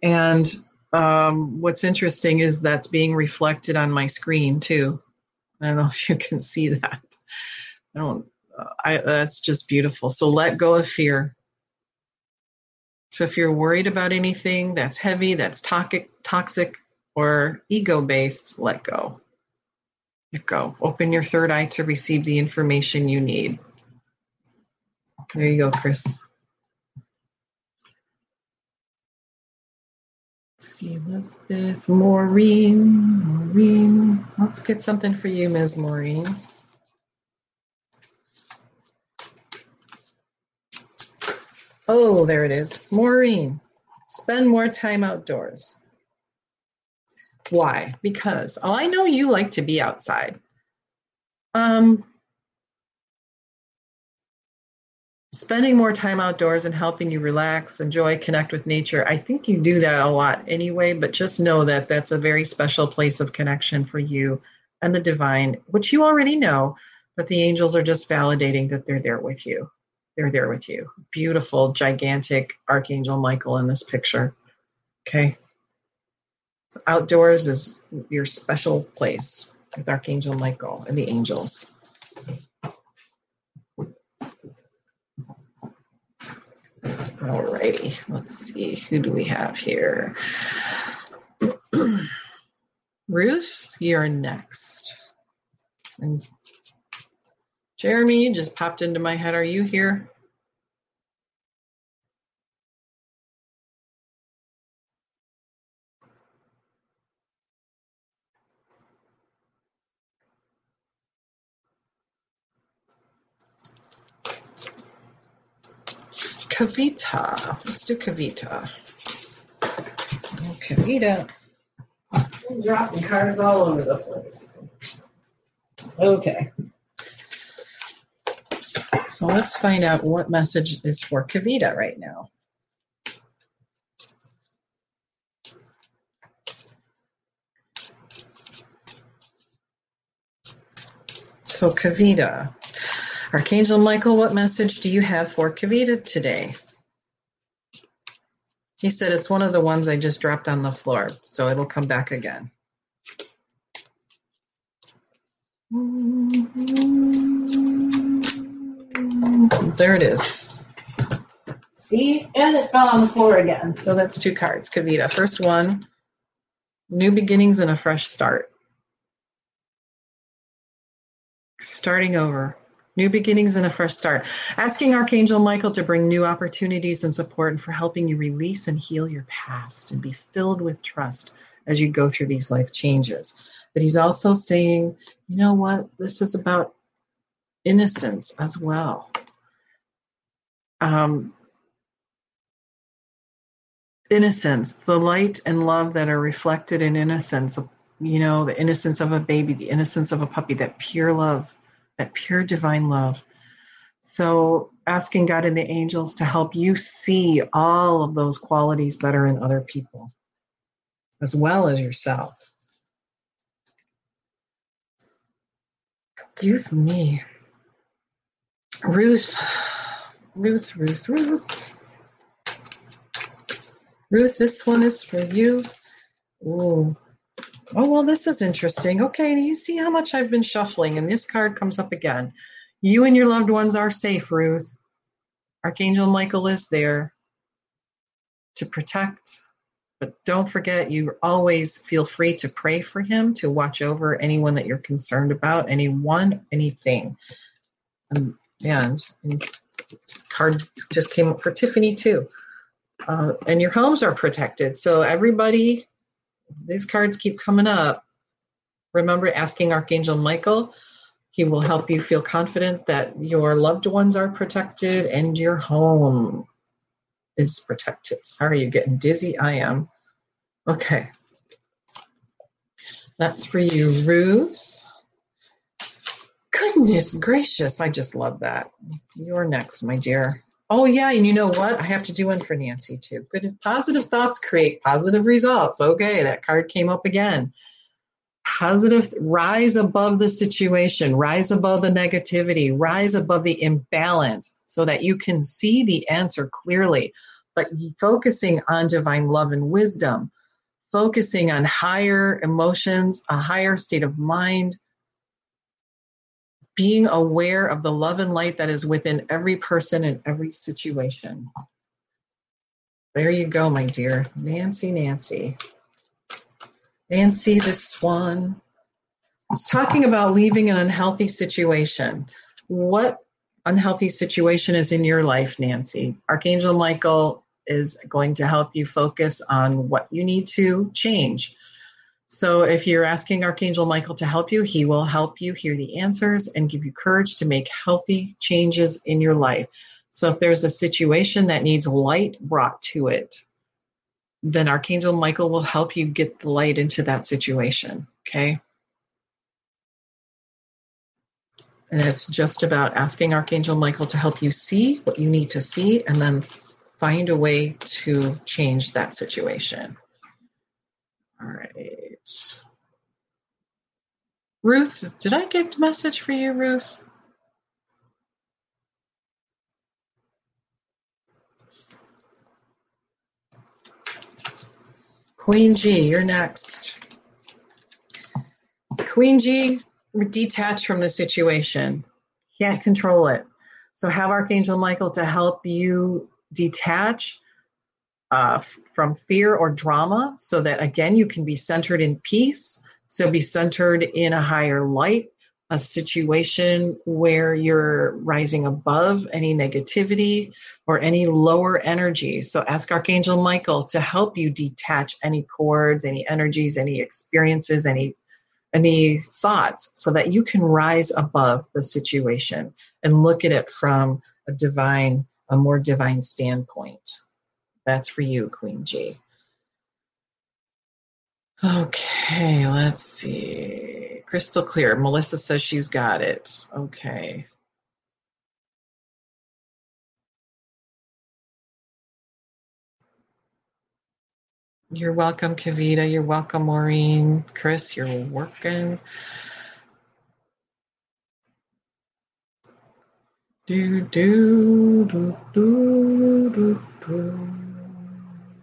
And um, what's interesting is that's being reflected on my screen too. I don't know *laughs* if you can see that. I don't. I that's just beautiful. So let go of fear. So if you're worried about anything that's heavy, that's toxic, toxic or ego based, let go. Let go. Open your third eye to receive the information you need. There you go, Chris. see, Elizabeth, Maureen, Maureen. Let's get something for you, Ms. Maureen. Oh, there it is. Maureen, spend more time outdoors. Why? Because oh, I know you like to be outside. Um, spending more time outdoors and helping you relax, enjoy, connect with nature. I think you do that a lot anyway, but just know that that's a very special place of connection for you and the divine, which you already know, but the angels are just validating that they're there with you. They're there with you. Beautiful, gigantic Archangel Michael in this picture. Okay. So outdoors is your special place with Archangel Michael and the angels. Alrighty, let's see. Who do we have here? *clears throat* Ruth, you're next. And Jeremy just popped into my head. Are you here? Kavita. Let's do Kavita. Oh, Kavita. I'm dropping cards all over the place. Okay. So let's find out what message is for Kavita right now. So, Kavita, Archangel Michael, what message do you have for Kavita today? He said it's one of the ones I just dropped on the floor, so it'll come back again. There it is. See? And it fell on the floor again. So that's two cards, Kavita. First one new beginnings and a fresh start. Starting over. New beginnings and a fresh start. Asking Archangel Michael to bring new opportunities and support and for helping you release and heal your past and be filled with trust as you go through these life changes. But he's also saying, you know what? This is about innocence as well. Um, innocence, the light and love that are reflected in innocence, you know, the innocence of a baby, the innocence of a puppy, that pure love, that pure divine love. So, asking God and the angels to help you see all of those qualities that are in other people, as well as yourself. Excuse me. Ruth, Ruth, Ruth, Ruth. Ruth, this one is for you. Ooh. Oh, well, this is interesting. Okay, do you see how much I've been shuffling, and this card comes up again. You and your loved ones are safe, Ruth. Archangel Michael is there to protect, but don't forget, you always feel free to pray for him, to watch over anyone that you're concerned about, anyone, anything. Um, and, and this card just came up for Tiffany, too. Uh, and your homes are protected. So, everybody, these cards keep coming up. Remember asking Archangel Michael. He will help you feel confident that your loved ones are protected and your home is protected. Sorry, you're getting dizzy. I am. Okay. That's for you, Ruth. Goodness gracious. I just love that. You're next, my dear. Oh, yeah. And you know what? I have to do one for Nancy, too. Good. Positive thoughts create positive results. Okay. That card came up again. Positive, rise above the situation, rise above the negativity, rise above the imbalance so that you can see the answer clearly. But focusing on divine love and wisdom, focusing on higher emotions, a higher state of mind, being aware of the love and light that is within every person and every situation. There you go, my dear. Nancy, Nancy. Nancy the Swan. It's talking about leaving an unhealthy situation. What unhealthy situation is in your life, Nancy? Archangel Michael is going to help you focus on what you need to change. So, if you're asking Archangel Michael to help you, he will help you hear the answers and give you courage to make healthy changes in your life. So, if there's a situation that needs light brought to it, then Archangel Michael will help you get the light into that situation. Okay. And it's just about asking Archangel Michael to help you see what you need to see and then find a way to change that situation. All right. Ruth, did I get the message for you, Ruth? Queen G, you're next. Queen G, detach from the situation. Can't control it. So have Archangel Michael to help you detach uh, from fear or drama so that, again, you can be centered in peace. So be centered in a higher light, a situation where you're rising above any negativity or any lower energy. So ask Archangel Michael to help you detach any cords, any energies, any experiences, any any thoughts so that you can rise above the situation and look at it from a divine a more divine standpoint. That's for you, Queen G. Okay, let's see. Crystal clear. Melissa says she's got it. Okay. You're welcome, Kavita. You're welcome, Maureen. Chris, you're working. Do, do, do, do, do, do.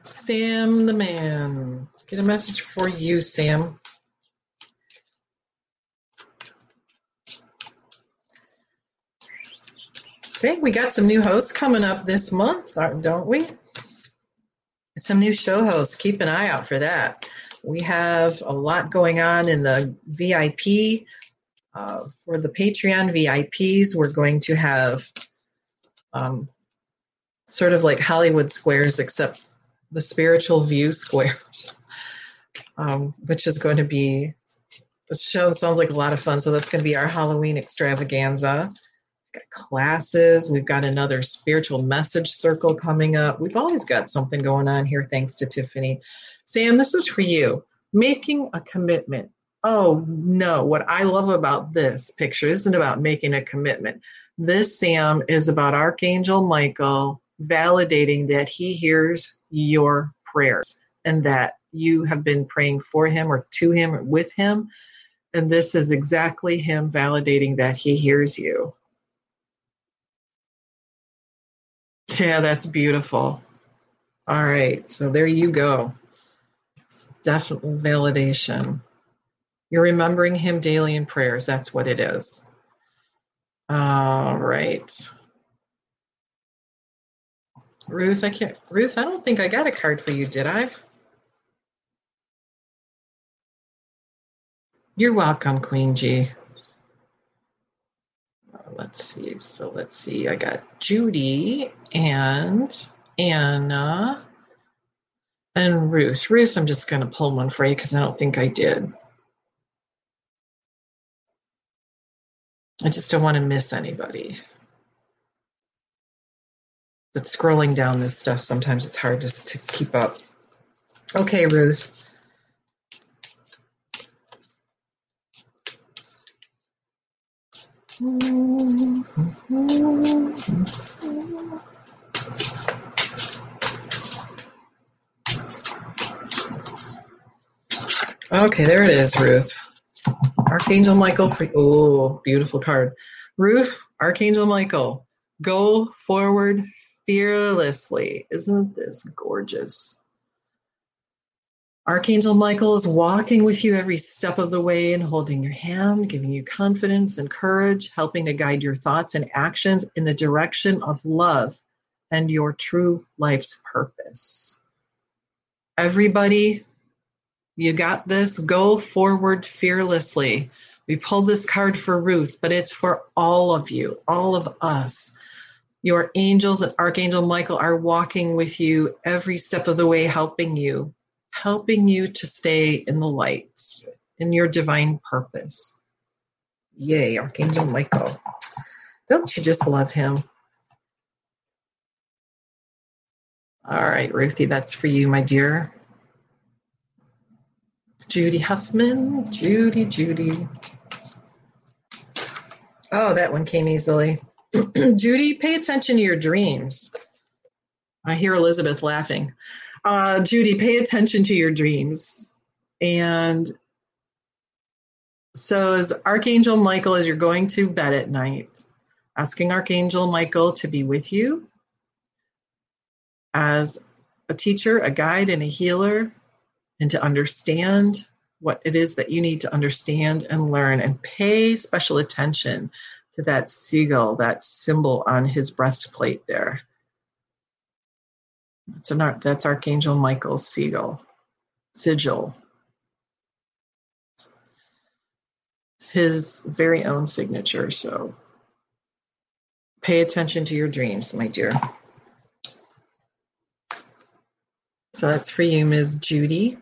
Sam the man. Let's get a message for you, Sam. Okay, we got some new hosts coming up this month, don't we? Some new show hosts. Keep an eye out for that. We have a lot going on in the VIP. Uh, for the Patreon VIPs, we're going to have um, sort of like Hollywood squares, except the spiritual view squares, um, which is going to be, show sounds like a lot of fun. So that's going to be our Halloween extravaganza We've got classes. We've got another spiritual message circle coming up. We've always got something going on here, thanks to Tiffany. Sam, this is for you. Making a commitment. Oh, no. What I love about this picture isn't about making a commitment. This, Sam, is about Archangel Michael validating that he hears your prayers and that you have been praying for him or to him or with him. And this is exactly him validating that he hears you. Yeah, that's beautiful. All right, so there you go. It's definitely validation. You're remembering him daily in prayers. That's what it is. All right. Ruth, I can't Ruth, I don't think I got a card for you, did I? You're welcome, Queen G uh, let's see. So let's see. I got Judy and Anna and Ruth. Ruth, I'm just going to pull one for you because I don't think I did. I just don't want to miss anybody. But scrolling down this stuff, sometimes it's hard just to keep up. Okay, Ruth. Okay, there it is, Ruth. Archangel Michael oh, beautiful card. Ruth, Archangel Michael, go forward fearlessly. Isn't this gorgeous? Archangel Michael is walking with you every step of the way and holding your hand, giving you confidence and courage, helping to guide your thoughts and actions in the direction of love and your true life's purpose. Everybody, you got this. Go forward fearlessly. We pulled this card for Ruth, but it's for all of you, all of us. Your angels and Archangel Michael are walking with you every step of the way, helping you helping you to stay in the lights, in your divine purpose. Yay, Archangel Michael. Don't you just love him? All right, Ruthie, that's for you, my dear. Judy Huffman, Judy, Judy. Oh, that one came easily. *clears throat* Judy, pay attention to your dreams. I hear Elizabeth laughing uh, Judy, pay attention to your dreams. And so, as Archangel Michael, as you're going to bed at night, asking Archangel Michael to be with you as a teacher, a guide, and a healer, and to understand what it is that you need to understand and learn, and pay special attention to that sigil, that symbol on his breastplate there. That's an that's Archangel Michael's sigil. Sigil. His very own signature. So pay attention to your dreams, my dear. So that's for you, Ms. Judy.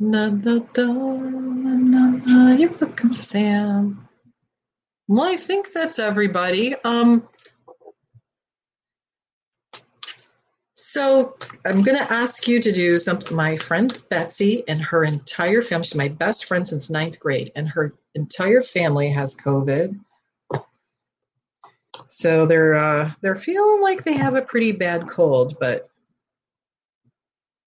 Na, na, na, you're welcome, Sam. Well, I think that's everybody. Um, So I'm going to ask you to do something. My friend Betsy and her entire family, she's my best friend since ninth grade, and her entire family has COVID. So they're uh, they're feeling like they have a pretty bad cold. But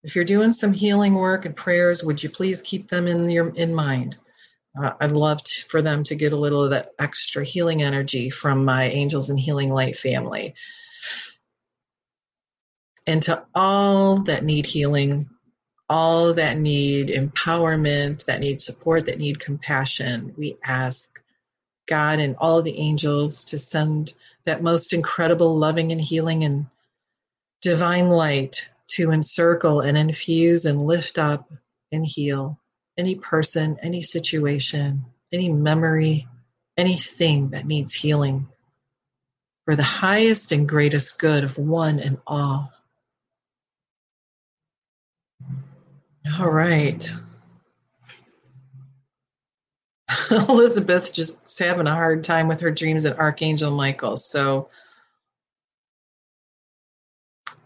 if you're doing some healing work and prayers, would you please keep them in your in mind? Uh, I'd love for them to get a little of that extra healing energy from my Angels and Healing Light family. And to all that need healing, all that need empowerment, that need support, that need compassion, we ask God and all the angels to send that most incredible loving and healing and divine light to encircle and infuse and lift up and heal any person, any situation, any memory, anything that needs healing for the highest and greatest good of one and all. All right. *laughs* Elizabeth just having a hard time with her dreams of Archangel Michael. So,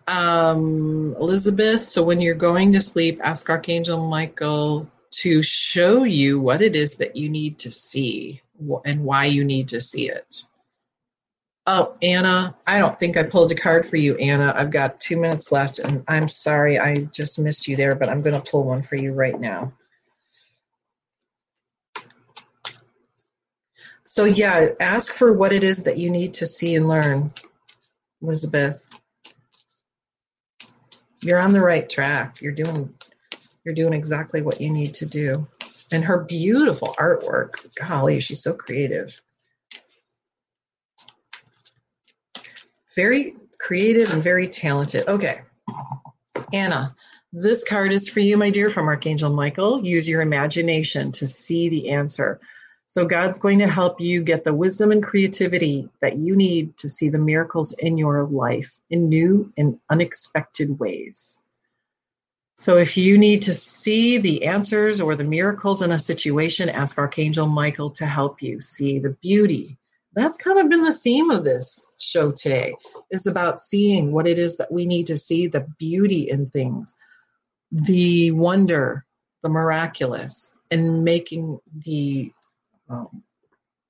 um, Elizabeth, so when you're going to sleep, ask Archangel Michael to show you what it is that you need to see and why you need to see it. Oh, Anna, I don't think I pulled a card for you, Anna. I've got two minutes left, and I'm sorry I just missed you there, but I'm going to pull one for you right now. So, yeah, ask for what it is that you need to see and learn, Elizabeth. You're on the right track. You're doing you're doing exactly what you need to do. And her beautiful artwork, golly, she's so creative. Very creative and very talented. Okay. Anna, this card is for you, my dear, from Archangel Michael. Use your imagination to see the answer. So, God's going to help you get the wisdom and creativity that you need to see the miracles in your life in new and unexpected ways. So, if you need to see the answers or the miracles in a situation, ask Archangel Michael to help you see the beauty. That's kind of been the theme of this show today is about seeing what it is that we need to see the beauty in things the wonder the miraculous and making the um,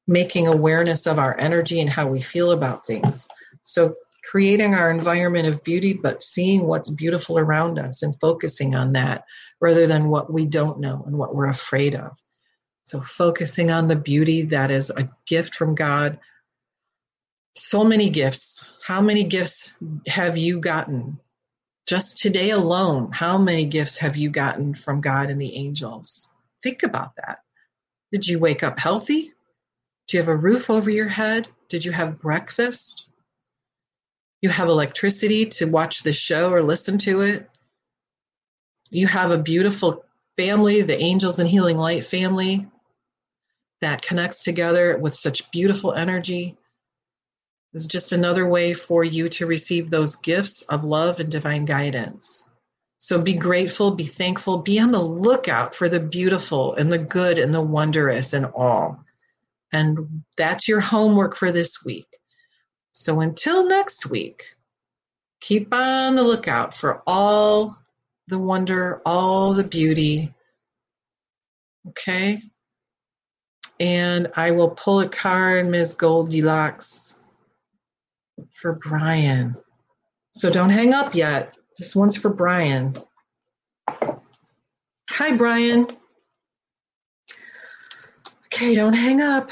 making awareness of our energy and how we feel about things. So creating our environment of beauty but seeing what's beautiful around us and focusing on that rather than what we don't know and what we're afraid of so, focusing on the beauty that is a gift from God. So many gifts. How many gifts have you gotten? Just today alone, how many gifts have you gotten from God and the angels? Think about that. Did you wake up healthy? Do you have a roof over your head? Did you have breakfast? You have electricity to watch the show or listen to it? You have a beautiful family, the Angels and Healing Light family that connects together with such beautiful energy is just another way for you to receive those gifts of love and divine guidance. So be grateful, be thankful, be on the lookout for the beautiful and the good and the wondrous and all. And that's your homework for this week. So until next week, keep on the lookout for all the wonder, all the beauty. Okay? And I will pull a card, Ms. Goldilocks, for Brian. So don't hang up yet. This one's for Brian. Hi, Brian. Okay, don't hang up.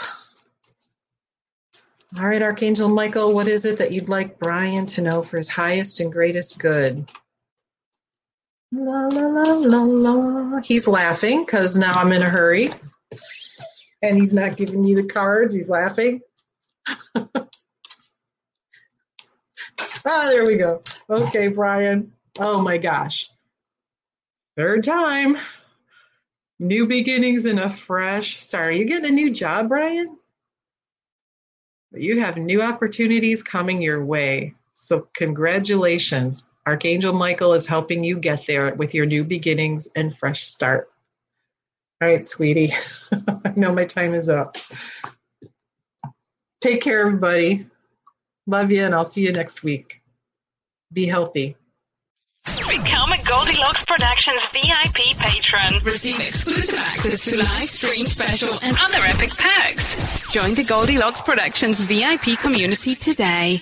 All right, Archangel Michael, what is it that you'd like Brian to know for his highest and greatest good? La la la la la. He's laughing because now I'm in a hurry and he's not giving you the cards. He's laughing. *laughs* ah, there we go. Okay, Brian. Oh my gosh. Third time. New beginnings and a fresh start. Are you getting a new job, Brian? You have new opportunities coming your way. So, congratulations. Archangel Michael is helping you get there with your new beginnings and fresh start. All right, sweetie. *laughs* I know my time is up. Take care, everybody. Love you, and I'll see you next week. Be healthy. Become a Goldilocks Productions VIP patron. Receive exclusive access to live stream special and other epic perks. Join the Goldilocks Productions VIP community today.